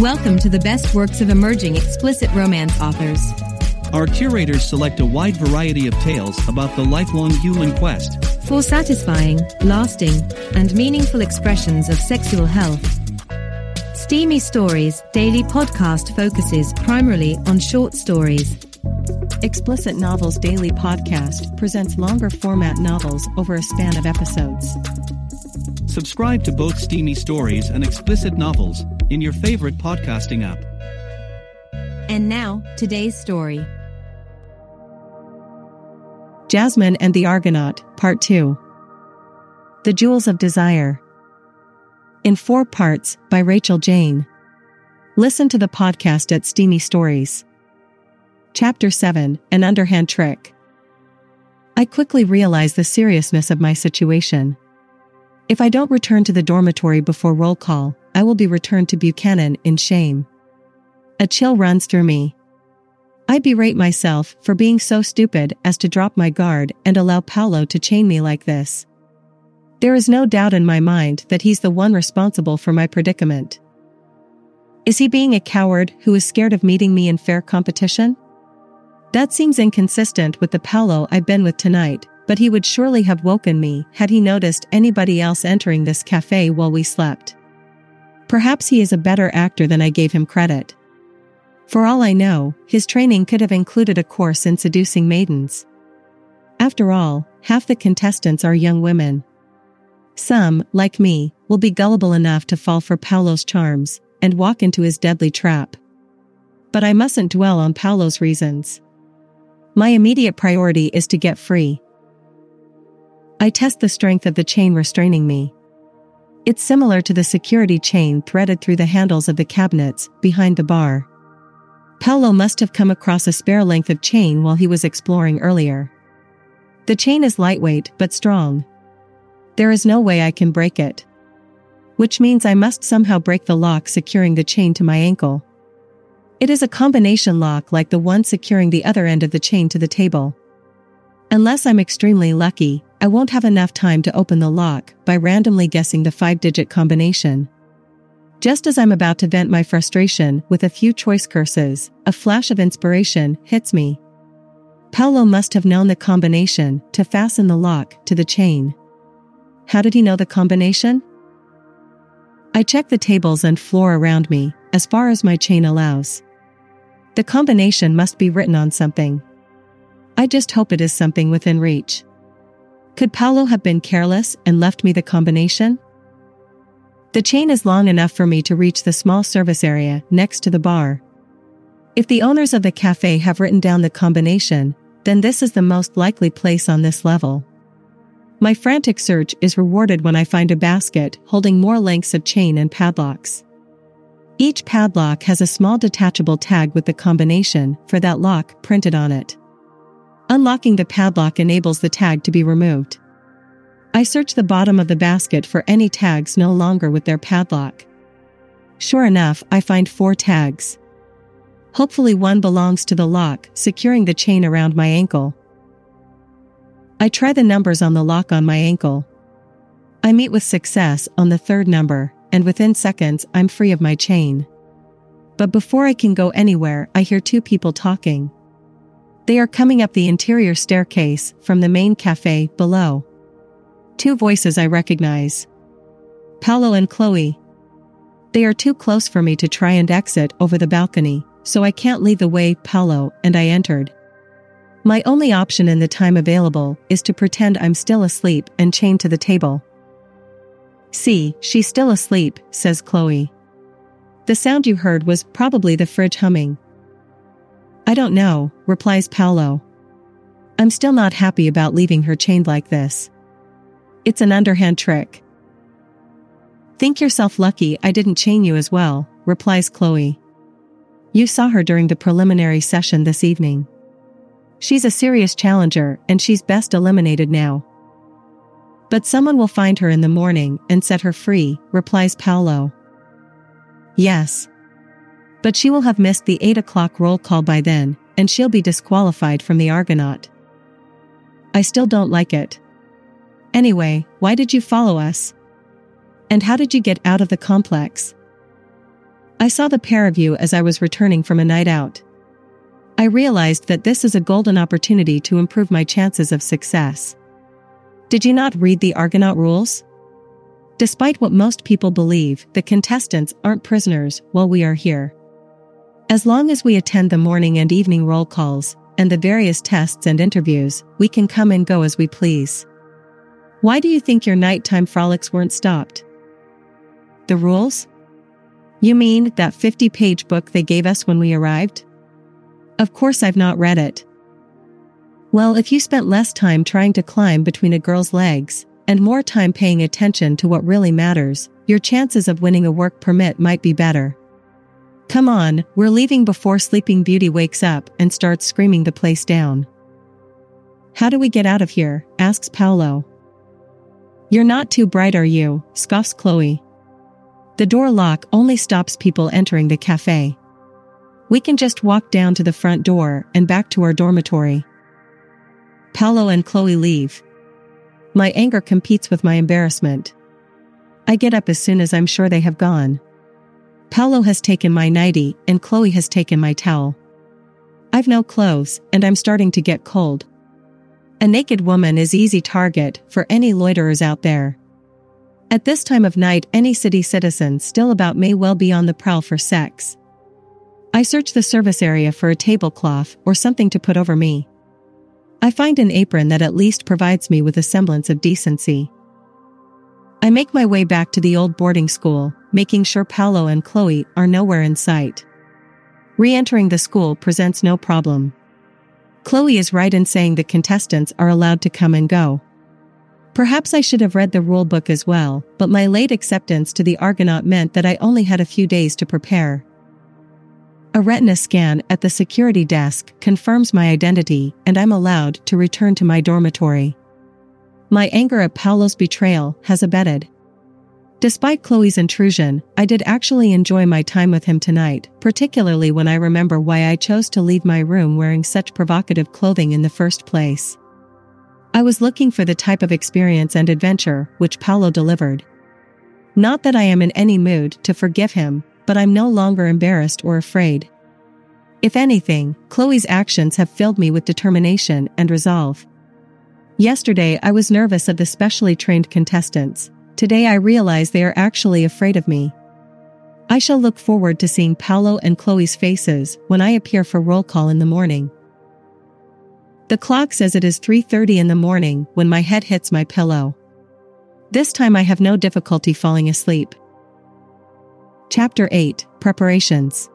Welcome to the best works of emerging explicit romance authors. Our curators select a wide variety of tales about the lifelong human quest for satisfying, lasting, and meaningful expressions of sexual health. Steamy Stories daily podcast focuses primarily on short stories. Explicit Novels Daily Podcast presents longer format novels over a span of episodes. Subscribe to both Steamy Stories and Explicit Novels in your favorite podcasting app. And now, today's story Jasmine and the Argonaut, Part 2. The Jewels of Desire. In four parts, by Rachael Jane. Listen to the podcast at Steamy Stories. Chapter 7 An Underhand Trick. I quickly realize the seriousness of my situation. If I don't return to the dormitory before roll call, I will be returned to Buchanan in shame. A chill runs through me. I berate myself for being so stupid as to drop my guard and allow Paulo to chain me like this. There is no doubt in my mind that he's the one responsible for my predicament. Is he being a coward who is scared of meeting me in fair competition? That seems inconsistent with the Paulo I've been with tonight, but he would surely have woken me had he noticed anybody else entering this cafe while we slept. Perhaps he is a better actor than I gave him credit. For all I know, his training could have included a course in seducing maidens. After all, half the contestants are young women. Some, like me, will be gullible enough to fall for Paulo's charms and walk into his deadly trap. But I mustn't dwell on Paulo's reasons. My immediate priority is to get free. I test the strength of the chain restraining me. It's similar to the security chain threaded through the handles of the cabinets behind the bar. Paulo must have come across a spare length of chain while he was exploring earlier. The chain is lightweight but strong. There is no way I can break it. Which means I must somehow break the lock securing the chain to my ankle. It is a combination lock like the one securing the other end of the chain to the table. Unless I'm extremely lucky, I won't have enough time to open the lock by randomly guessing the five digit combination. Just as I'm about to vent my frustration with a few choice curses, a flash of inspiration hits me. Paulo must have known the combination to fasten the lock to the chain. How did he know the combination? I check the tables and floor around me, as far as my chain allows. The combination must be written on something. I just hope it is something within reach. Could Paulo have been careless and left me the combination? The chain is long enough for me to reach the small service area next to the bar. If the owners of the cafe have written down the combination, then this is the most likely place on this level. My frantic search is rewarded when I find a basket holding more lengths of chain and padlocks. Each padlock has a small detachable tag with the combination for that lock printed on it. Unlocking the padlock enables the tag to be removed. I search the bottom of the basket for any tags no longer with their padlock. Sure enough, I find four tags. Hopefully, one belongs to the lock, securing the chain around my ankle. I try the numbers on the lock on my ankle. I meet with success on the third number, and within seconds, I'm free of my chain. But before I can go anywhere, I hear two people talking. They are coming up the interior staircase from the main cafe below. Two voices I recognize. Paulo and Chloe. They are too close for me to try and exit over the balcony, so I can't lead the way Paulo and I entered. My only option in the time available is to pretend I'm still asleep and chained to the table. See, she's still asleep, says Chloe. The sound you heard was probably the fridge humming. I don't know, replies Paulo. I'm still not happy about leaving her chained like this. It's an underhand trick. Think yourself lucky I didn't chain you as well, replies Chloe. You saw her during the preliminary session this evening. She's a serious challenger and she's best eliminated now. But someone will find her in the morning and set her free, replies Paulo. Yes, but she will have missed the 8 o'clock roll call by then, and she'll be disqualified from the Argonaut. I still don't like it. Anyway, why did you follow us? And how did you get out of the complex? I saw the pair of you as I was returning from a night out. I realized that this is a golden opportunity to improve my chances of success. Did you not read the Argonaut rules? Despite what most people believe, the contestants aren't prisoners while we are here. As long as we attend the morning and evening roll calls, and the various tests and interviews, we can come and go as we please. Why do you think your nighttime frolics weren't stopped? The rules? You mean that 50 page book they gave us when we arrived? Of course, I've not read it. Well, if you spent less time trying to climb between a girl's legs, and more time paying attention to what really matters, your chances of winning a work permit might be better. Come on, we're leaving before Sleeping Beauty wakes up and starts screaming the place down. How do we get out of here? asks Paulo. You're not too bright, are you? scoffs Chloe. The door lock only stops people entering the cafe. We can just walk down to the front door and back to our dormitory. Paulo and Chloe leave. My anger competes with my embarrassment. I get up as soon as I'm sure they have gone. Paulo has taken my nightie and Chloe has taken my towel. I've no clothes and I'm starting to get cold. A naked woman is easy target for any loiterers out there. At this time of night, any city citizen still about may well be on the prowl for sex. I search the service area for a tablecloth or something to put over me. I find an apron that at least provides me with a semblance of decency. I make my way back to the old boarding school, making sure Paulo and Chloe are nowhere in sight. Re entering the school presents no problem. Chloe is right in saying the contestants are allowed to come and go. Perhaps I should have read the rule book as well, but my late acceptance to the Argonaut meant that I only had a few days to prepare. A retina scan at the security desk confirms my identity and I'm allowed to return to my dormitory. My anger at Paulo's betrayal has abated. Despite Chloe's intrusion, I did actually enjoy my time with him tonight, particularly when I remember why I chose to leave my room wearing such provocative clothing in the first place. I was looking for the type of experience and adventure which Paulo delivered. Not that I am in any mood to forgive him, but I'm no longer embarrassed or afraid. If anything, Chloe's actions have filled me with determination and resolve. Yesterday I was nervous of the specially trained contestants, Today I realize they are actually afraid of me. I shall look forward to seeing Paulo and Chloe's faces when I appear for roll call in the morning. The clock says it is 3:30 in the morning when my head hits my pillow. This time I have no difficulty falling asleep. Chapter 8 Preparations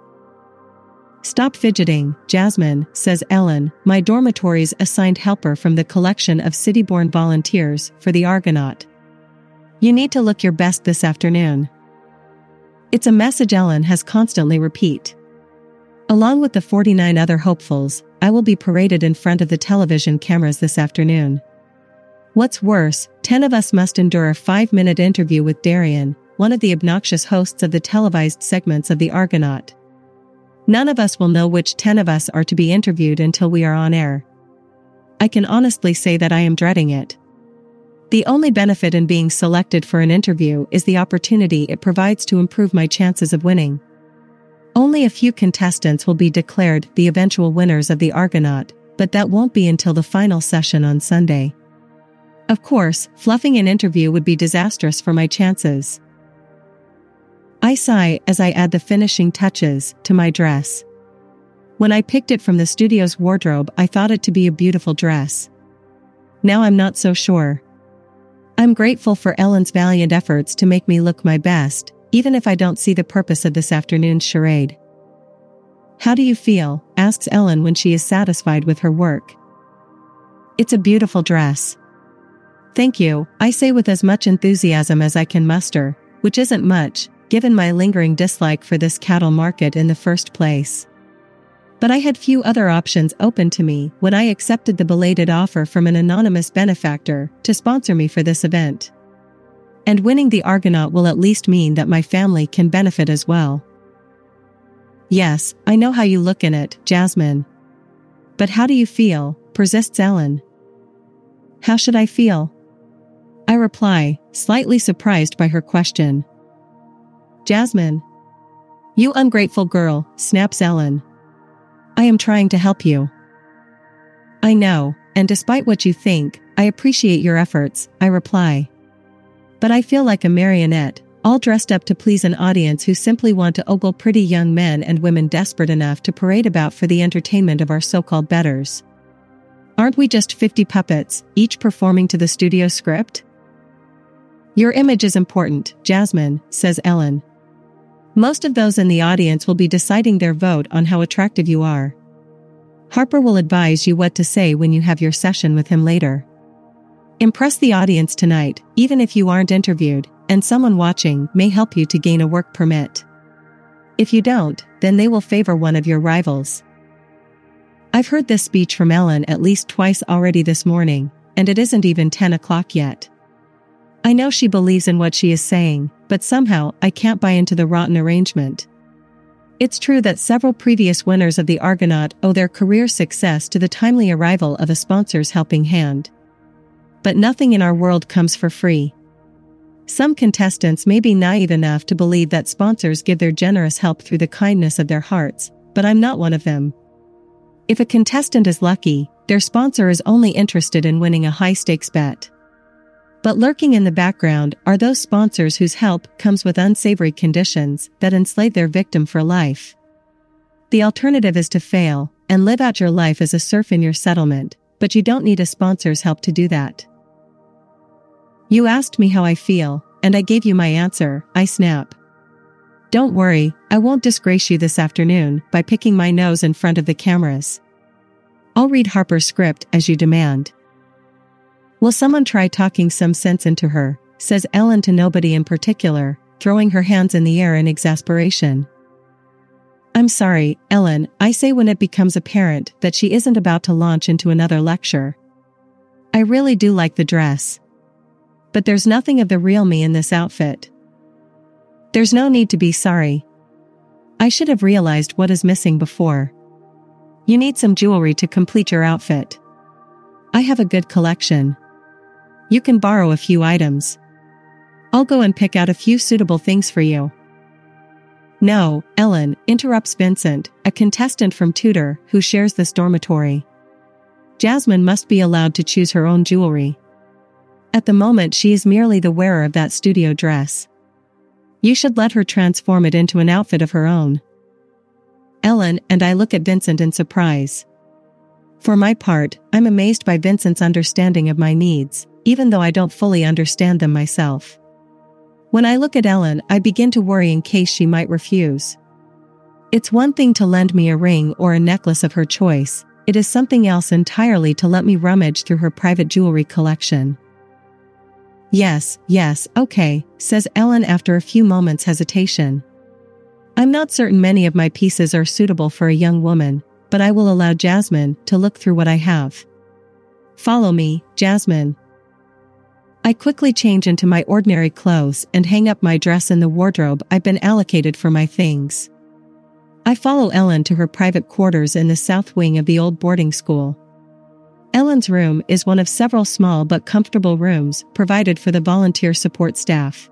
Stop fidgeting, Jasmine, says Ellen, my dormitory's assigned helper from the collection of city-born volunteers for the Argonaut. You need to look your best this afternoon. It's a message Ellen has constantly repeat. Along with the 49 other hopefuls, I will be paraded in front of the television cameras this afternoon. What's worse, 10 of us must endure a 5-minute interview with Darian, one of the obnoxious hosts of the televised segments of the Argonaut. None of us will know which 10 of us are to be interviewed until we are on air. I can honestly say that I am dreading it. The only benefit in being selected for an interview is the opportunity it provides to improve my chances of winning. Only a few contestants will be declared the eventual winners of the Argonaut, but that won't be until the final session on Sunday. Of course, fluffing an interview would be disastrous for my chances. I sigh as I add the finishing touches to my dress. When I picked it from the studio's wardrobe, I thought it to be a beautiful dress. Now I'm not so sure. I'm grateful for Ellen's valiant efforts to make me look my best, even if I don't see the purpose of this afternoon's charade. How do you feel? asks Ellen when she is satisfied with her work. It's a beautiful dress. Thank you, I say with as much enthusiasm as I can muster, which isn't much, given my lingering dislike for this cattle market in the first place. But I had few other options open to me when I accepted the belated offer from an anonymous benefactor to sponsor me for this event. And winning the Argonaut will at least mean that my family can benefit as well. Yes, I know how you look in it, Jasmine. But how do you feel? persists Ellen. How should I feel? I reply, slightly surprised by her question. Jasmine, You ungrateful girl, snaps Ellen. I am trying to help you. I know, and despite what you think, I appreciate your efforts, I reply. But I feel like a marionette, all dressed up to please an audience who simply want to ogle pretty young men and women desperate enough to parade about for the entertainment of our so-called betters. Aren't we just 50 puppets, each performing to the studio script? Your image is important, Jasmine, says Ellen. Most of those in the audience will be deciding their vote on how attractive you are. Harper will advise you what to say when you have your session with him later. Impress the audience tonight, even if you aren't interviewed, and someone watching may help you to gain a work permit. If you don't, then they will favor one of your rivals. I've heard this speech from Ellen at least twice already this morning, and it isn't even 10 o'clock yet. I know she believes in what she is saying, but somehow I can't buy into the rotten arrangement. It's true that several previous winners of the Argonaut owe their career success to the timely arrival of a sponsor's helping hand. But nothing in our world comes for free. Some contestants may be naive enough to believe that sponsors give their generous help through the kindness of their hearts, but I'm not one of them. If a contestant is lucky, their sponsor is only interested in winning a high stakes bet. But lurking in the background are those sponsors whose help comes with unsavory conditions that enslave their victim for life. The alternative is to fail and live out your life as a serf in your settlement, but you don't need a sponsor's help to do that. You asked me how I feel, and I gave you my answer, I snap. Don't worry, I won't disgrace you this afternoon by picking my nose in front of the cameras. I'll read Harper's script as you demand. Will someone try talking some sense into her, says Ellen to nobody in particular, throwing her hands in the air in exasperation. I'm sorry, Ellen, I say when it becomes apparent that she isn't about to launch into another lecture. I really do like the dress. But there's nothing of the real me in this outfit. There's no need to be sorry. I should have realized what is missing before. You need some jewelry to complete your outfit. I have a good collection. You can borrow a few items. I'll go and pick out a few suitable things for you. No, Ellen, interrupts Vincent, a contestant from Tudor who shares this dormitory. Jasmine must be allowed to choose her own jewelry. At the moment, she is merely the wearer of that studio dress. You should let her transform it into an outfit of her own. Ellen and I look at Vincent in surprise. For my part, I'm amazed by Vincent's understanding of my needs even though I don't fully understand them myself. When I look at Ellen, I begin to worry in case she might refuse. It's one thing to lend me a ring or a necklace of her choice, it is something else entirely to let me rummage through her private jewelry collection. Yes, yes, okay, says Ellen after a few moments' hesitation. I'm not certain many of my pieces are suitable for a young woman, but I will allow Jasmine to look through what I have. Follow me, Jasmine, I quickly change into my ordinary clothes and hang up my dress in the wardrobe I've been allocated for my things. I follow Ellen to her private quarters in the south wing of the old boarding school. Ellen's room is one of several small but comfortable rooms provided for the volunteer support staff.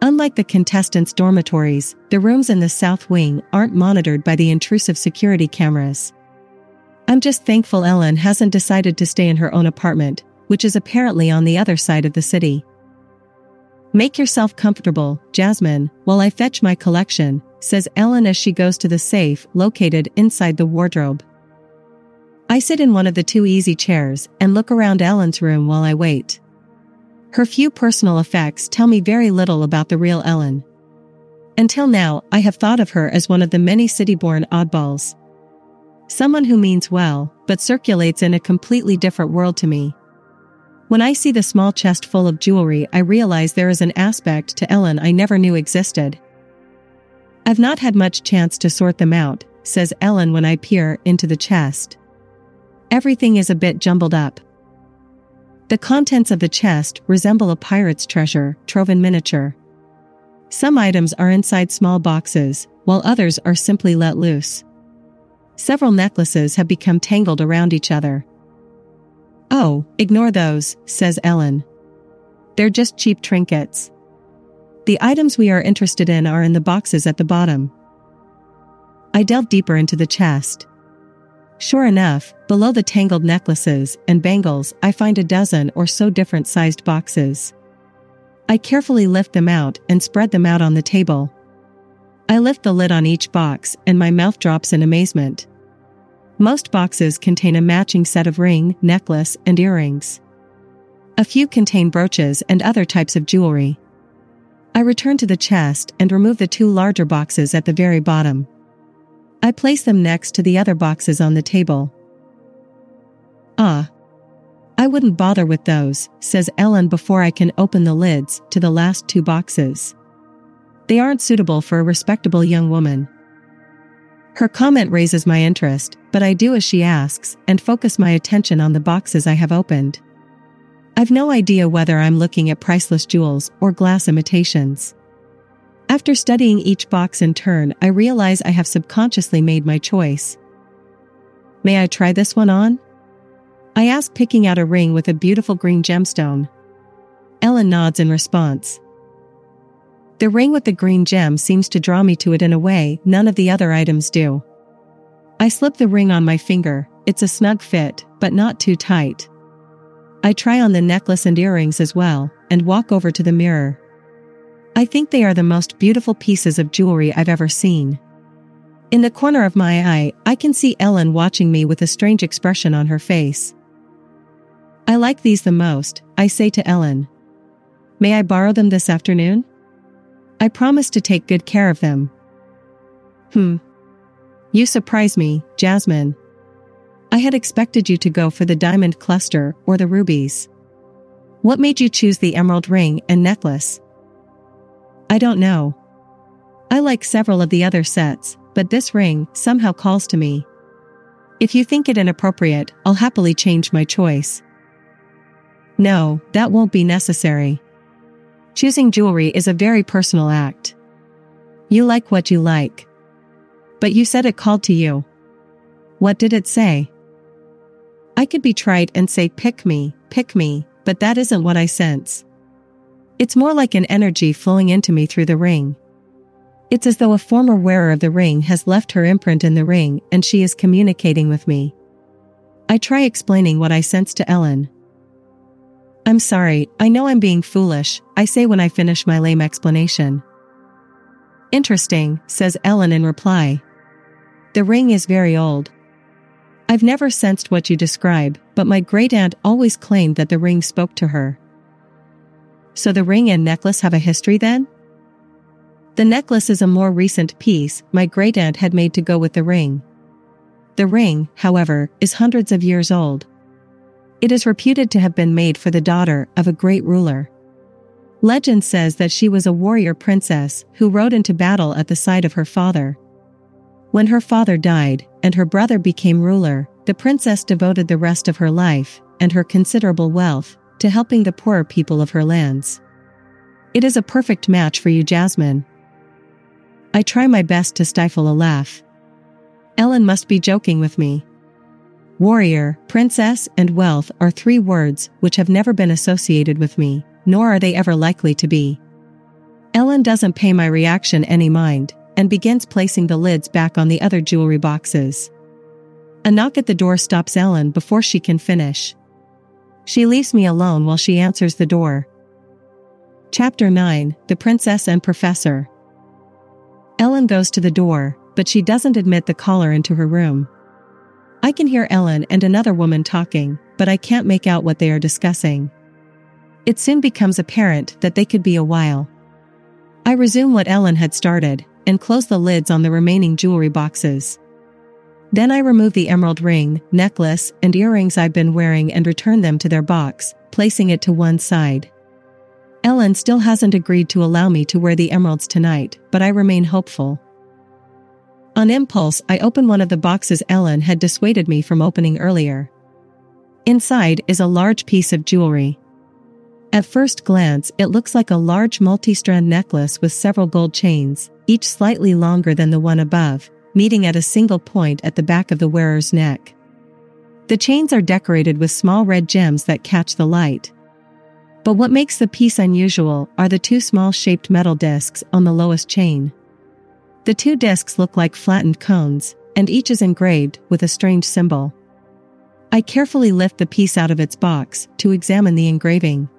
Unlike the contestants' dormitories, the rooms in the south wing aren't monitored by the intrusive security cameras. I'm just thankful Ellen hasn't decided to stay in her own apartment which is apparently on the other side of the city. Make yourself comfortable, Jasmine, while I fetch my collection, says Ellen as she goes to the safe located inside the wardrobe. I sit in one of the two easy chairs and look around Ellen's room while I wait. Her few personal effects tell me very little about the real Ellen. Until now, I have thought of her as one of the many city born oddballs. Someone who means well, but circulates in a completely different world to me. When I see the small chest full of jewelry, I realize there is an aspect to Ellen I never knew existed. I've not had much chance to sort them out, says Ellen when I peer into the chest. Everything is a bit jumbled up. The contents of the chest resemble a pirate's treasure trove in miniature. Some items are inside small boxes, while others are simply let loose. Several necklaces have become tangled around each other. Oh, ignore those, says Ellen. They're just cheap trinkets. The items we are interested in are in the boxes at the bottom. I delve deeper into the chest. Sure enough, below the tangled necklaces and bangles, I find a dozen or so different sized boxes. I carefully lift them out and spread them out on the table. I lift the lid on each box and my mouth drops in amazement. Most boxes contain a matching set of ring, necklace, and earrings. A few contain brooches and other types of jewelry. I return to the chest and remove the two larger boxes at the very bottom. I place them next to the other boxes on the table. Ah. I wouldn't bother with those, says Ellen before I can open the lids to the last two boxes. They aren't suitable for a respectable young woman. Her comment raises my interest, but I do as she asks and focus my attention on the boxes I have opened. I've no idea whether I'm looking at priceless jewels or glass imitations. After studying each box in turn, I realize I have subconsciously made my choice. May I try this one on? I ask, picking out a ring with a beautiful green gemstone. Ellen nods in response. The ring with the green gem seems to draw me to it in a way none of the other items do. I slip the ring on my finger, it's a snug fit, but not too tight. I try on the necklace and earrings as well, and walk over to the mirror. I think they are the most beautiful pieces of jewelry I've ever seen. In the corner of my eye, I can see Ellen watching me with a strange expression on her face. I like these the most, I say to Ellen. May I borrow them this afternoon? I promise to take good care of them. Hmm. You surprise me, Jasmine. I had expected you to go for the diamond cluster or the rubies. What made you choose the emerald ring and necklace? I don't know. I like several of the other sets, but this ring somehow calls to me. If you think it inappropriate, I'll happily change my choice. No, that won't be necessary. Choosing jewelry is a very personal act. You like what you like. But you said it called to you. What did it say? I could be trite and say pick me, pick me, but that isn't what I sense. It's more like an energy flowing into me through the ring. It's as though a former wearer of the ring has left her imprint in the ring and she is communicating with me. I try explaining what I sense to Ellen. I'm sorry, I know I'm being foolish, I say when I finish my lame explanation. Interesting, says Ellen in reply. The ring is very old. I've never sensed what you describe, but my great aunt always claimed that the ring spoke to her. So the ring and necklace have a history then? The necklace is a more recent piece my great aunt had made to go with the ring. The ring, however, is hundreds of years old. It is reputed to have been made for the daughter of a great ruler. Legend says that she was a warrior princess who rode into battle at the side of her father. When her father died and her brother became ruler, the princess devoted the rest of her life and her considerable wealth to helping the poorer people of her lands. It is a perfect match for you, Jasmine. I try my best to stifle a laugh. Ellen must be joking with me. Warrior, princess, and wealth are three words which have never been associated with me, nor are they ever likely to be. Ellen doesn't pay my reaction any mind and begins placing the lids back on the other jewelry boxes. A knock at the door stops Ellen before she can finish. She leaves me alone while she answers the door. Chapter 9 The Princess and Professor. Ellen goes to the door, but she doesn't admit the caller into her room. I can hear Ellen and another woman talking, but I can't make out what they are discussing. It soon becomes apparent that they could be a while. I resume what Ellen had started and close the lids on the remaining jewelry boxes. Then I remove the emerald ring, necklace, and earrings I've been wearing and return them to their box, placing it to one side. Ellen still hasn't agreed to allow me to wear the emeralds tonight, but I remain hopeful. On impulse, I open one of the boxes Ellen had dissuaded me from opening earlier. Inside is a large piece of jewelry. At first glance, it looks like a large multi strand necklace with several gold chains, each slightly longer than the one above, meeting at a single point at the back of the wearer's neck. The chains are decorated with small red gems that catch the light. But what makes the piece unusual are the two small shaped metal discs on the lowest chain. The two discs look like flattened cones, and each is engraved with a strange symbol. I carefully lift the piece out of its box to examine the engraving.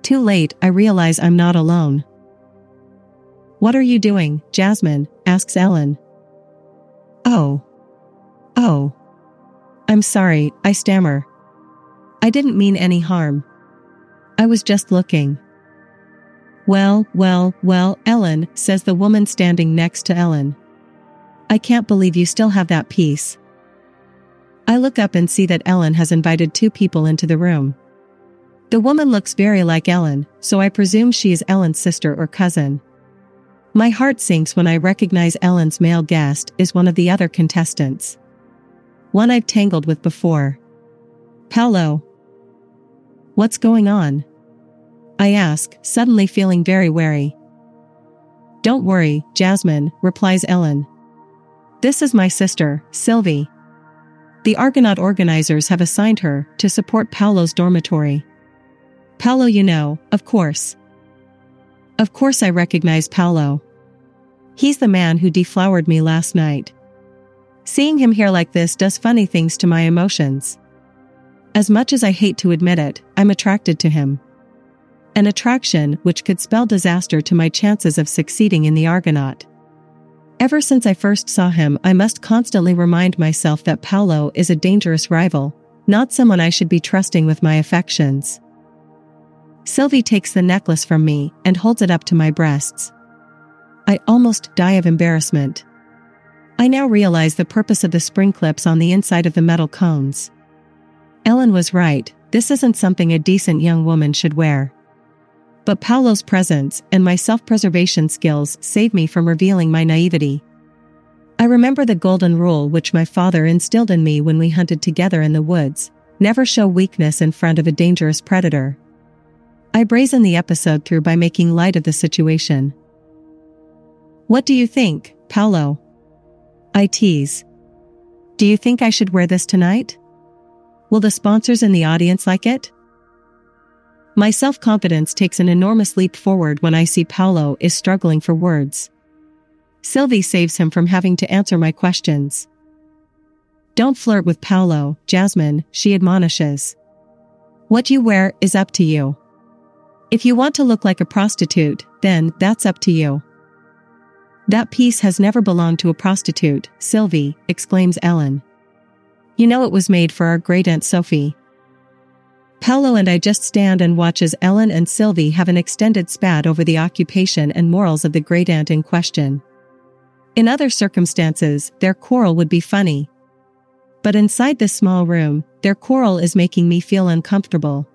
Too late, I realize I'm not alone. What are you doing, Jasmine? asks Ellen. Oh. Oh. I'm sorry, I stammer. I didn't mean any harm. I was just looking. Well, well, well, Ellen, says the woman standing next to Ellen. I can't believe you still have that piece. I look up and see that Ellen has invited two people into the room. The woman looks very like Ellen, so I presume she is Ellen's sister or cousin. My heart sinks when I recognize Ellen's male guest is one of the other contestants. One I've tangled with before. Paulo. What's going on? I ask, suddenly feeling very wary. Don't worry, Jasmine, replies Ellen. This is my sister, Sylvie. The Argonaut organizers have assigned her to support Paulo's dormitory. Paulo, you know, of course. Of course, I recognize Paulo. He's the man who deflowered me last night. Seeing him here like this does funny things to my emotions. As much as I hate to admit it, I'm attracted to him. An attraction which could spell disaster to my chances of succeeding in the Argonaut. Ever since I first saw him, I must constantly remind myself that Paulo is a dangerous rival, not someone I should be trusting with my affections. Sylvie takes the necklace from me and holds it up to my breasts. I almost die of embarrassment. I now realize the purpose of the spring clips on the inside of the metal cones. Ellen was right, this isn't something a decent young woman should wear. But Paulo's presence and my self preservation skills save me from revealing my naivety. I remember the golden rule which my father instilled in me when we hunted together in the woods never show weakness in front of a dangerous predator. I brazen the episode through by making light of the situation. What do you think, Paulo? I tease. Do you think I should wear this tonight? Will the sponsors in the audience like it? My self confidence takes an enormous leap forward when I see Paulo is struggling for words. Sylvie saves him from having to answer my questions. Don't flirt with Paulo, Jasmine, she admonishes. What you wear is up to you. If you want to look like a prostitute, then that's up to you. That piece has never belonged to a prostitute, Sylvie, exclaims Ellen. You know it was made for our great Aunt Sophie. Paulo and I just stand and watch as Ellen and Sylvie have an extended spat over the occupation and morals of the great aunt in question. In other circumstances, their quarrel would be funny. But inside this small room, their quarrel is making me feel uncomfortable.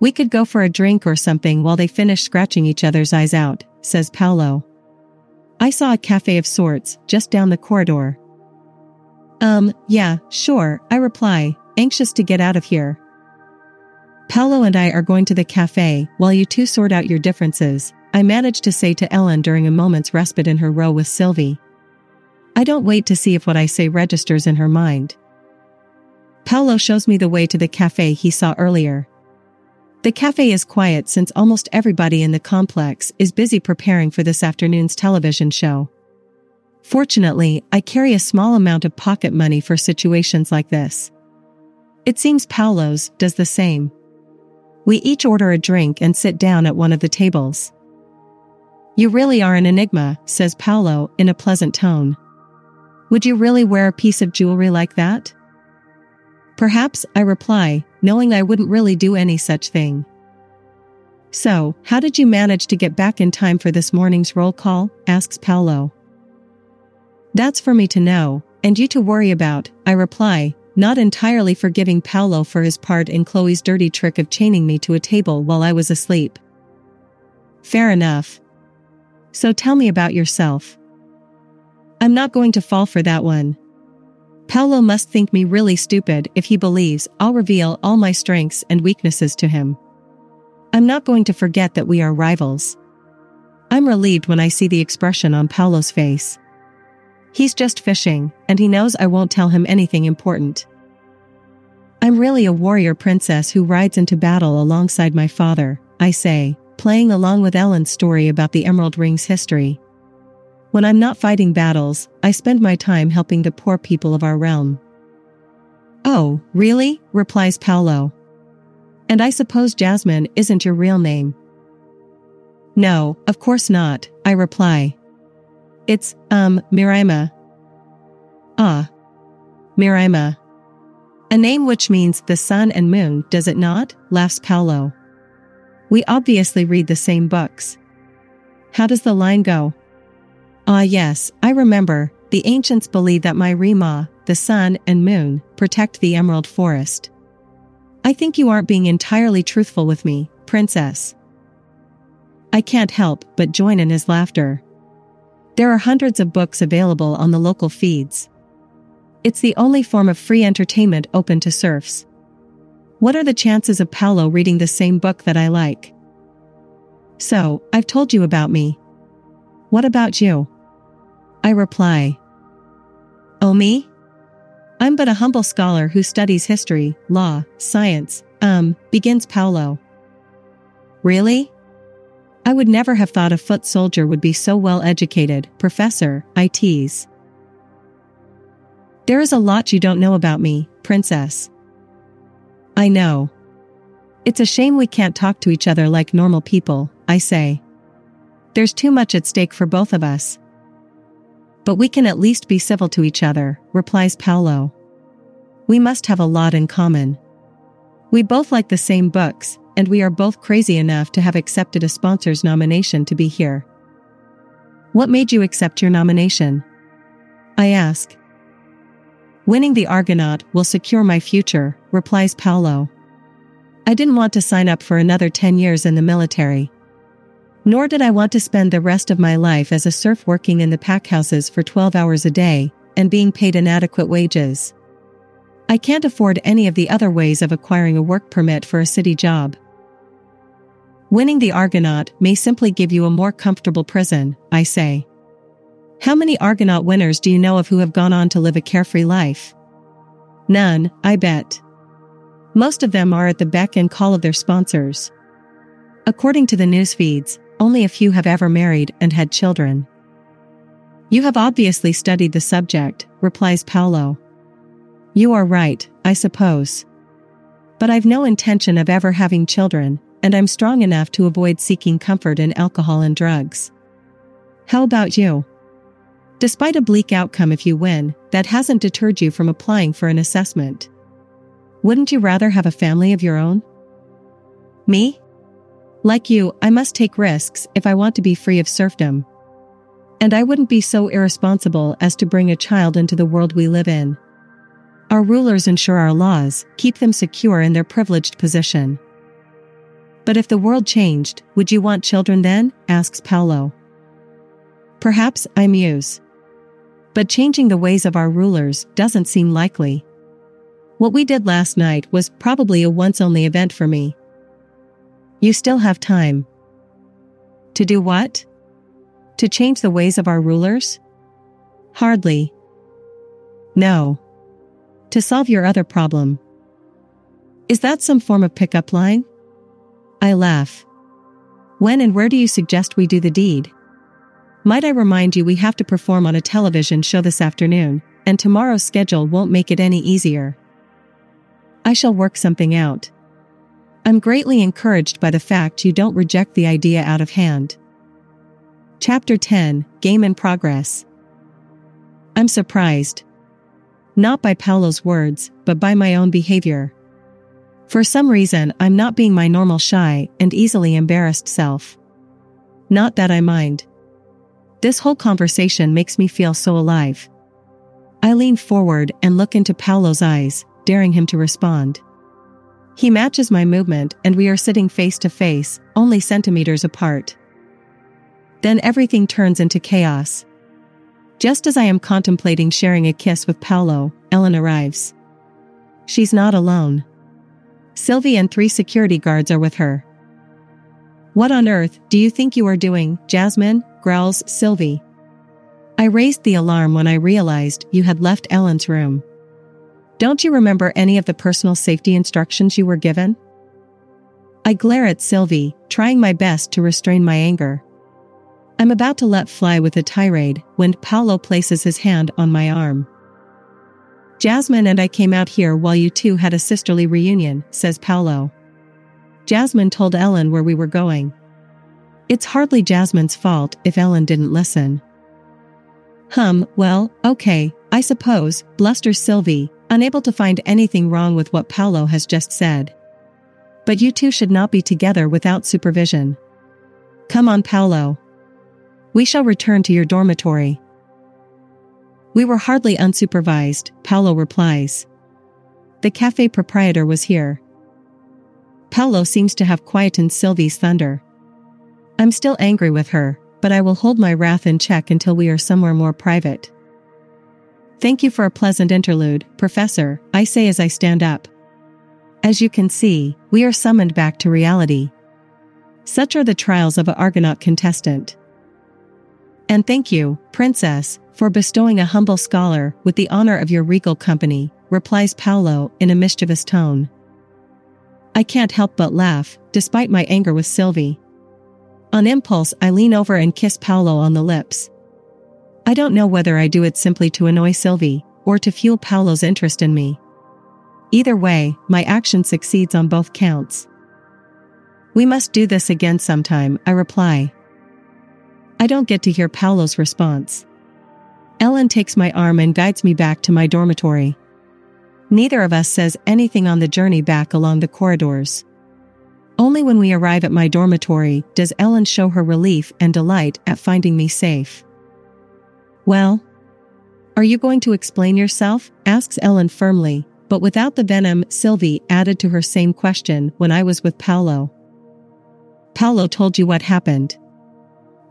We could go for a drink or something while they finish scratching each other's eyes out, says Paulo. I saw a cafe of sorts just down the corridor. Um, yeah, sure, I reply, anxious to get out of here. Paulo and I are going to the cafe while you two sort out your differences, I manage to say to Ellen during a moment's respite in her row with Sylvie. I don't wait to see if what I say registers in her mind. Paulo shows me the way to the cafe he saw earlier. The cafe is quiet since almost everybody in the complex is busy preparing for this afternoon's television show. Fortunately, I carry a small amount of pocket money for situations like this. It seems Paulo's does the same. We each order a drink and sit down at one of the tables. You really are an enigma, says Paulo in a pleasant tone. Would you really wear a piece of jewelry like that? Perhaps, I reply, knowing I wouldn't really do any such thing. So, how did you manage to get back in time for this morning's roll call? asks Paulo. That's for me to know, and you to worry about, I reply, not entirely forgiving Paulo for his part in Chloe's dirty trick of chaining me to a table while I was asleep. Fair enough. So tell me about yourself. I'm not going to fall for that one. Paulo must think me really stupid if he believes I'll reveal all my strengths and weaknesses to him. I'm not going to forget that we are rivals. I'm relieved when I see the expression on Paulo's face. He's just fishing, and he knows I won't tell him anything important. I'm really a warrior princess who rides into battle alongside my father, I say, playing along with Ellen's story about the Emerald Ring's history. When I'm not fighting battles, I spend my time helping the poor people of our realm. Oh, really? replies Paulo. And I suppose Jasmine isn't your real name. No, of course not, I reply. It's, um, Miraima. Ah. Miraima. A name which means the sun and moon, does it not? laughs Paulo. We obviously read the same books. How does the line go? Ah, yes, I remember. The ancients believe that Miraima, the sun and moon, protect the emerald forest. I think you aren't being entirely truthful with me, princess. I can't help but join in his laughter. There are hundreds of books available on the local feeds. It's the only form of free entertainment open to serfs. What are the chances of Paulo reading the same book that I like? So, I've told you about me. What about you? I reply. Oh, me? I'm but a humble scholar who studies history, law, science, um, begins Paulo. Really? I would never have thought a foot soldier would be so well educated, Professor, I tease. There is a lot you don't know about me, Princess. I know. It's a shame we can't talk to each other like normal people, I say. There's too much at stake for both of us. But we can at least be civil to each other, replies Paulo. We must have a lot in common. We both like the same books, and we are both crazy enough to have accepted a sponsor's nomination to be here. What made you accept your nomination? I ask. Winning the Argonaut will secure my future, replies Paulo. I didn't want to sign up for another 10 years in the military. Nor did I want to spend the rest of my life as a serf working in the packhouses for 12 hours a day and being paid inadequate wages. I can't afford any of the other ways of acquiring a work permit for a city job. Winning the Argonaut may simply give you a more comfortable prison, I say. How many Argonaut winners do you know of who have gone on to live a carefree life? None, I bet. Most of them are at the beck and call of their sponsors. According to the news feeds, only a few have ever married and had children. You have obviously studied the subject, replies Paulo. You are right, I suppose. But I've no intention of ever having children, and I'm strong enough to avoid seeking comfort in alcohol and drugs. How about you? Despite a bleak outcome if you win, that hasn't deterred you from applying for an assessment. Wouldn't you rather have a family of your own? Me? Like you, I must take risks if I want to be free of serfdom. And I wouldn't be so irresponsible as to bring a child into the world we live in. Our rulers ensure our laws, keep them secure in their privileged position. But if the world changed, would you want children then? asks Paulo. Perhaps I muse. But changing the ways of our rulers doesn't seem likely. What we did last night was probably a once only event for me. You still have time. To do what? To change the ways of our rulers? Hardly. No. To solve your other problem. Is that some form of pickup line? I laugh. When and where do you suggest we do the deed? Might I remind you we have to perform on a television show this afternoon, and tomorrow's schedule won't make it any easier. I shall work something out. I'm greatly encouraged by the fact you don't reject the idea out of hand. Chapter 10 Game in Progress. I'm surprised. Not by Paulo's words, but by my own behavior. For some reason, I'm not being my normal shy and easily embarrassed self. Not that I mind. This whole conversation makes me feel so alive. I lean forward and look into Paulo's eyes, daring him to respond. He matches my movement and we are sitting face to face, only centimeters apart. Then everything turns into chaos. Just as I am contemplating sharing a kiss with Paulo, Ellen arrives. She's not alone. Sylvie and three security guards are with her. What on earth do you think you are doing, Jasmine? growls Sylvie. I raised the alarm when I realized you had left Ellen's room. Don't you remember any of the personal safety instructions you were given? I glare at Sylvie, trying my best to restrain my anger. I'm about to let fly with a tirade when Paulo places his hand on my arm. Jasmine and I came out here while you two had a sisterly reunion, says Paulo. Jasmine told Ellen where we were going. It's hardly Jasmine's fault if Ellen didn't listen. Hum, well, okay, I suppose, blusters Sylvie, unable to find anything wrong with what Paulo has just said. But you two should not be together without supervision. Come on, Paulo. We shall return to your dormitory. We were hardly unsupervised, Paulo replies. The cafe proprietor was here. Paulo seems to have quietened Sylvie's thunder. I'm still angry with her, but I will hold my wrath in check until we are somewhere more private. Thank you for a pleasant interlude, Professor, I say as I stand up. As you can see, we are summoned back to reality. Such are the trials of an Argonaut contestant. And thank you, Princess, for bestowing a humble scholar with the honor of your regal company, replies Paulo in a mischievous tone. I can't help but laugh, despite my anger with Sylvie. On impulse, I lean over and kiss Paulo on the lips. I don't know whether I do it simply to annoy Sylvie, or to fuel Paulo's interest in me. Either way, my action succeeds on both counts. We must do this again sometime, I reply. I don't get to hear Paulo's response. Ellen takes my arm and guides me back to my dormitory. Neither of us says anything on the journey back along the corridors. Only when we arrive at my dormitory does Ellen show her relief and delight at finding me safe. Well? Are you going to explain yourself? asks Ellen firmly, but without the venom Sylvie added to her same question when I was with Paulo. Paulo told you what happened.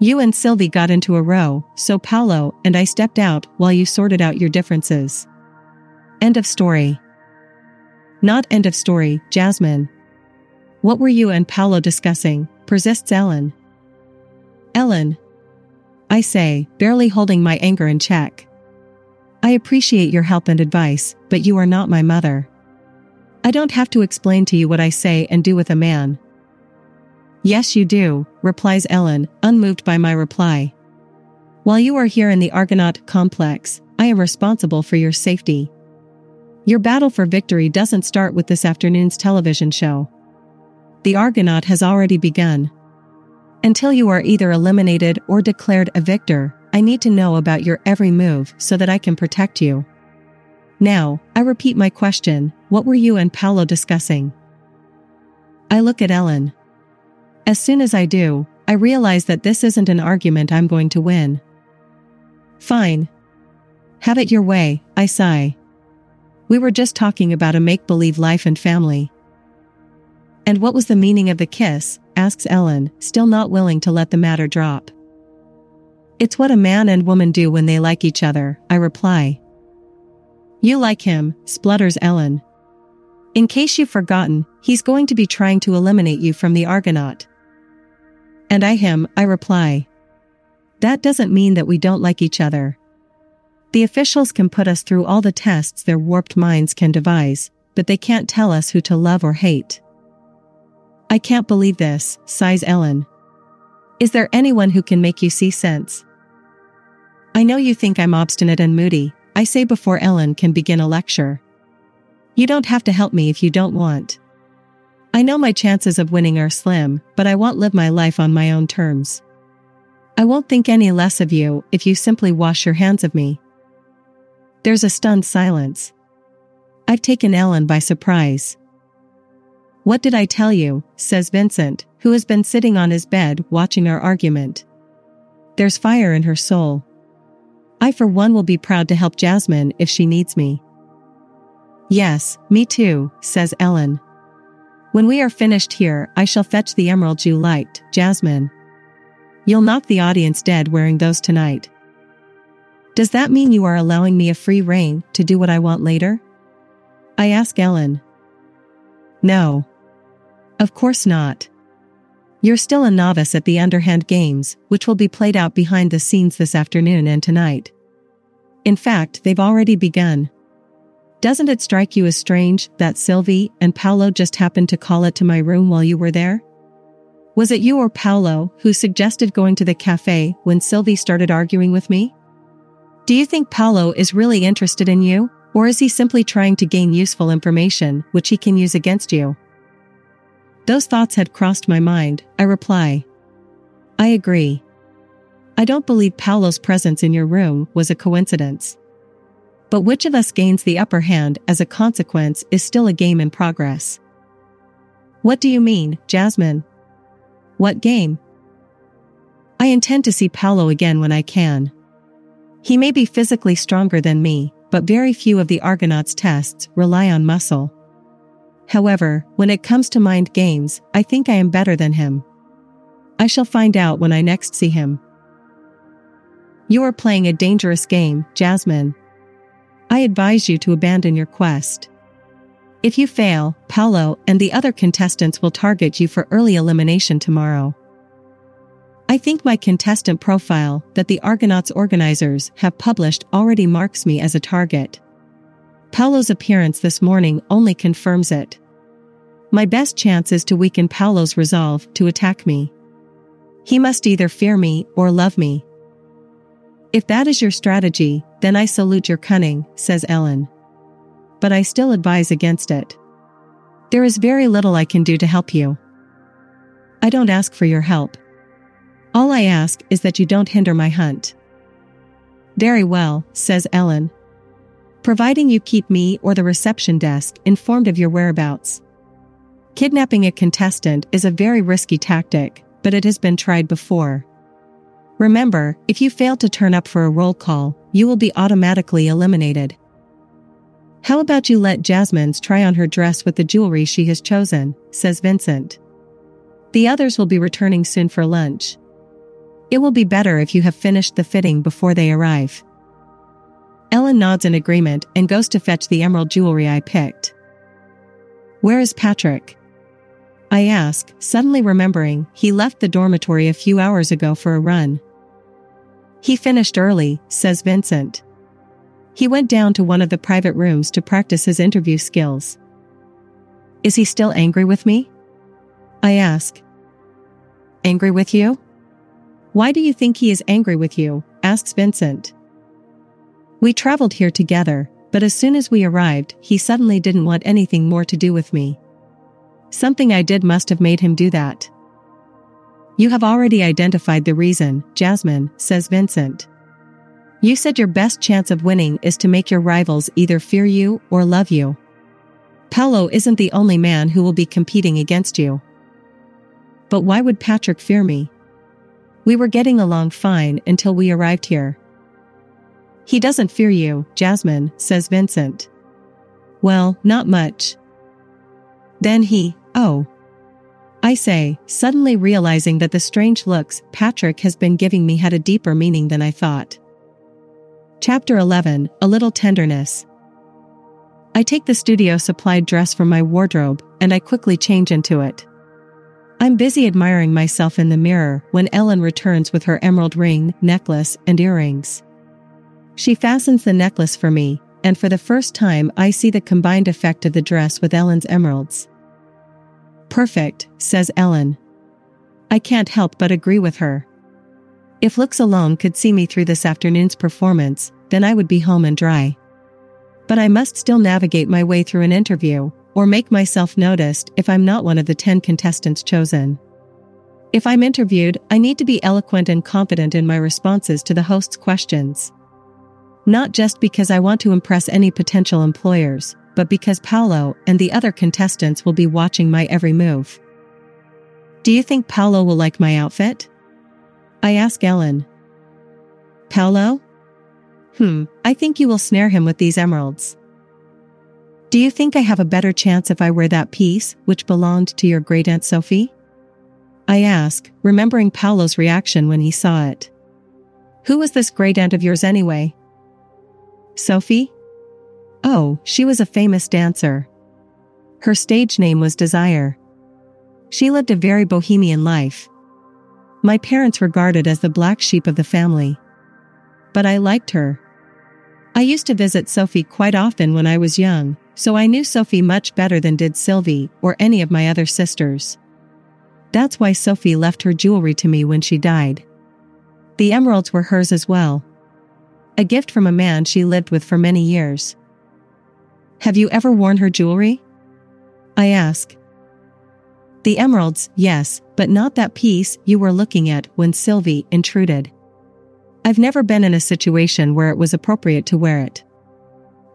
You and Sylvie got into a row, so Paulo and I stepped out while you sorted out your differences. End of story. Not end of story, Jasmine, what were you and Paulo discussing? persists Ellen. Ellen. I say, barely holding my anger in check. I appreciate your help and advice, but you are not my mother. I don't have to explain to you what I say and do with a man. Yes, you do, replies Ellen, unmoved by my reply. While you are here in the Argonaut complex, I am responsible for your safety. Your battle for victory doesn't start with this afternoon's television show. The Argonaut has already begun. Until you are either eliminated or declared a victor, I need to know about your every move so that I can protect you. Now, I repeat my question what were you and Paulo discussing? I look at Ellen. As soon as I do, I realize that this isn't an argument I'm going to win. Fine. Have it your way, I sigh. We were just talking about a make believe life and family. And what was the meaning of the kiss? asks Ellen, still not willing to let the matter drop. It's what a man and woman do when they like each other, I reply. You like him, splutters Ellen. In case you've forgotten, he's going to be trying to eliminate you from the Argonaut. And I him, I reply. That doesn't mean that we don't like each other. The officials can put us through all the tests their warped minds can devise, but they can't tell us who to love or hate. I can't believe this, sighs Ellen. Is there anyone who can make you see sense? I know you think I'm obstinate and moody, I say before Ellen can begin a lecture. You don't have to help me if you don't want. I know my chances of winning are slim, but I won't live my life on my own terms. I won't think any less of you if you simply wash your hands of me. There's a stunned silence. I've taken Ellen by surprise. What did I tell you? says Vincent, who has been sitting on his bed watching our argument. There's fire in her soul. I, for one, will be proud to help Jasmine if she needs me. Yes, me too, says Ellen. When we are finished here, I shall fetch the emerald you liked, Jasmine. You'll knock the audience dead wearing those tonight. Does that mean you are allowing me a free rein to do what I want later? I ask Ellen. No, of course not. You're still a novice at the underhand games, which will be played out behind the scenes this afternoon and tonight. In fact, they've already begun. Doesn't it strike you as strange that Sylvie and Paulo just happened to call it to my room while you were there? Was it you or Paulo who suggested going to the cafe when Sylvie started arguing with me? Do you think Paulo is really interested in you, or is he simply trying to gain useful information which he can use against you? Those thoughts had crossed my mind, I reply. I agree. I don't believe Paulo's presence in your room was a coincidence. But which of us gains the upper hand as a consequence is still a game in progress. What do you mean, Jasmine? What game? I intend to see Paulo again when I can. He may be physically stronger than me, but very few of the Argonauts' tests rely on muscle. However, when it comes to mind games, I think I am better than him. I shall find out when I next see him. You are playing a dangerous game, Jasmine. I advise you to abandon your quest. If you fail, Paulo and the other contestants will target you for early elimination tomorrow. I think my contestant profile that the Argonauts organizers have published already marks me as a target. Paulo's appearance this morning only confirms it. My best chance is to weaken Paulo's resolve to attack me. He must either fear me or love me. If that is your strategy, then I salute your cunning, says Ellen but I still advise against it. There is very little I can do to help you. I don't ask for your help. All I ask is that you don't hinder my hunt. Very well, says Ellen. Providing you keep me or the reception desk informed of your whereabouts. Kidnapping a contestant is a very risky tactic, but it has been tried before. Remember, if you fail to turn up for a roll call, you will be automatically eliminated. How about you let Jasmine's try on her dress with the jewelry she has chosen, says Vincent. The others will be returning soon for lunch. It will be better if you have finished the fitting before they arrive. Ellen nods in agreement and goes to fetch the emerald jewelry I picked. Where is Patrick? I ask, suddenly remembering he left the dormitory a few hours ago for a run. He finished early, says Vincent. He went down to one of the private rooms to practice his interview skills. Is he still angry with me? I ask. Angry with you? Why do you think he is angry with you? asks Vincent. We traveled here together, but as soon as we arrived, he suddenly didn't want anything more to do with me. Something I did must have made him do that. You have already identified the reason, Jasmine, says Vincent. You said your best chance of winning is to make your rivals either fear you or love you. Paulo isn't the only man who will be competing against you. But why would Patrick fear me? We were getting along fine until we arrived here. He doesn't fear you, Jasmine, says Vincent. Well, not much. Then he, oh. I say, suddenly realizing that the strange looks Patrick has been giving me had a deeper meaning than I thought. Chapter 11 A Little Tenderness. I take the studio supplied dress from my wardrobe and I quickly change into it. I'm busy admiring myself in the mirror when Ellen returns with her emerald ring, necklace, and earrings. She fastens the necklace for me, and for the first time, I see the combined effect of the dress with Ellen's emeralds. Perfect, says Ellen. I can't help but agree with her. If looks alone could see me through this afternoon's performance, then I would be home and dry. But I must still navigate my way through an interview, or make myself noticed if I'm not one of the 10 contestants chosen. If I'm interviewed, I need to be eloquent and confident in my responses to the host's questions. Not just because I want to impress any potential employers, but because Paulo and the other contestants will be watching my every move. Do you think Paulo will like my outfit? I ask Ellen. Paulo? Hmm, I think you will snare him with these emeralds. Do you think I have a better chance if I wear that piece, which belonged to your great Aunt Sophie? I ask, remembering Paulo's reaction when he saw it. Who was this great aunt of yours anyway? Sophie? Oh, she was a famous dancer. Her stage name was Desire. She lived a very bohemian life, my parents regarded as the black sheep of the family. But I liked her. I used to visit Sophie quite often when I was young, so I knew Sophie much better than did Sylvie or any of my other sisters. That's why Sophie left her jewelry to me when she died. The emeralds were hers as well. A gift from a man she lived with for many years. Have you ever worn her jewelry? I ask. The emeralds, yes, but not that piece you were looking at when Sylvie intruded. I've never been in a situation where it was appropriate to wear it.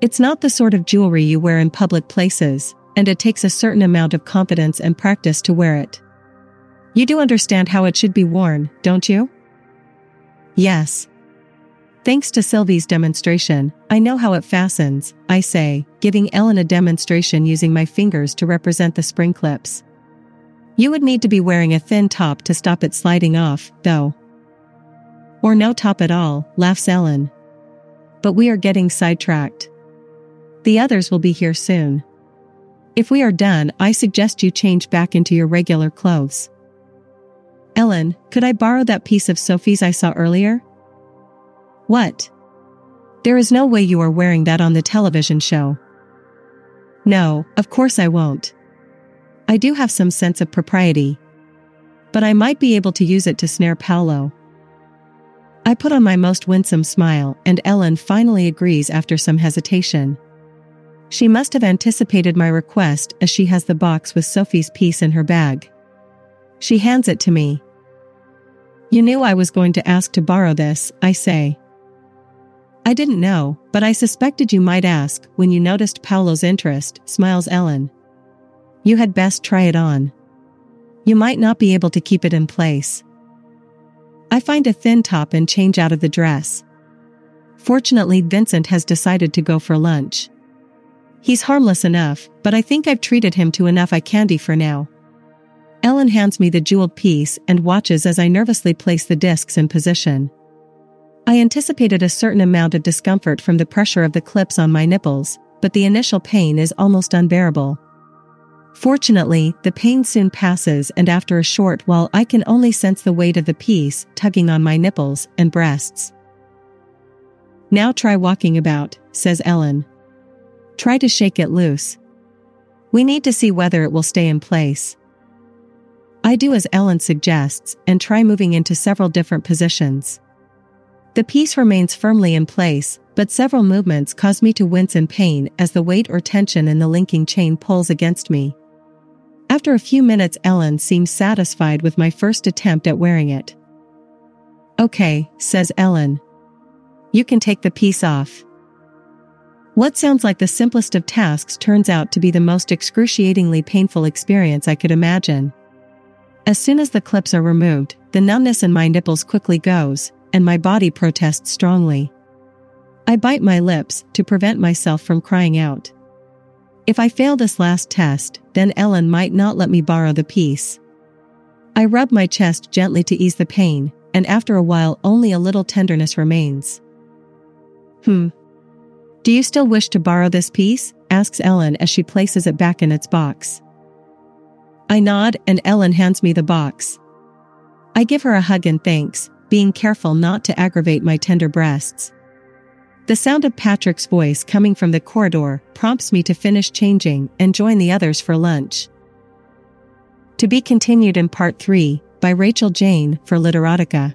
It's not the sort of jewelry you wear in public places, and it takes a certain amount of confidence and practice to wear it. You do understand how it should be worn, don't you? Yes. Thanks to Sylvie's demonstration, I know how it fastens, I say, giving Ellen a demonstration using my fingers to represent the spring clips. You would need to be wearing a thin top to stop it sliding off, though. Or no top at all, laughs Ellen. But we are getting sidetracked. The others will be here soon. If we are done, I suggest you change back into your regular clothes. Ellen, could I borrow that piece of Sophie's I saw earlier? What? There is no way you are wearing that on the television show. No, of course I won't. I do have some sense of propriety. But I might be able to use it to snare Paulo. I put on my most winsome smile, and Ellen finally agrees after some hesitation. She must have anticipated my request as she has the box with Sophie's piece in her bag. She hands it to me. You knew I was going to ask to borrow this, I say. I didn't know, but I suspected you might ask when you noticed Paulo's interest, smiles Ellen. You had best try it on. You might not be able to keep it in place. I find a thin top and change out of the dress. Fortunately, Vincent has decided to go for lunch. He's harmless enough, but I think I've treated him to enough eye candy for now. Ellen hands me the jeweled piece and watches as I nervously place the discs in position. I anticipated a certain amount of discomfort from the pressure of the clips on my nipples, but the initial pain is almost unbearable. Fortunately, the pain soon passes and after a short while I can only sense the weight of the piece tugging on my nipples and breasts. Now try walking about, says Ellen. Try to shake it loose. We need to see whether it will stay in place. I do as Ellen suggests and try moving into several different positions. The piece remains firmly in place, but several movements cause me to wince in pain as the weight or tension in the linking chain pulls against me. After a few minutes, Ellen seems satisfied with my first attempt at wearing it. Okay, says Ellen. You can take the piece off. What sounds like the simplest of tasks turns out to be the most excruciatingly painful experience I could imagine. As soon as the clips are removed, the numbness in my nipples quickly goes, and my body protests strongly. I bite my lips to prevent myself from crying out. If I fail this last test, then Ellen might not let me borrow the piece. I rub my chest gently to ease the pain, and after a while only a little tenderness remains. Hmm. Do you still wish to borrow this piece? asks Ellen as she places it back in its box. I nod and Ellen hands me the box. I give her a hug and thanks, being careful not to aggravate my tender breasts. The sound of Patrick's voice coming from the corridor prompts me to finish changing and join the others for lunch. To be continued in part 3 by Rachael Jane for Literotica.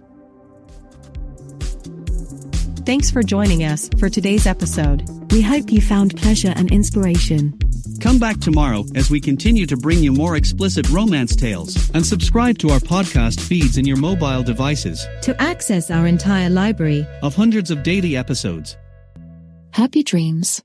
Thanks for joining us for today's episode. We hope you found pleasure and inspiration. Come back tomorrow as we continue to bring you more explicit romance tales and subscribe to our podcast feeds in your mobile devices To access our entire library, of hundreds of daily episodes. Happy dreams.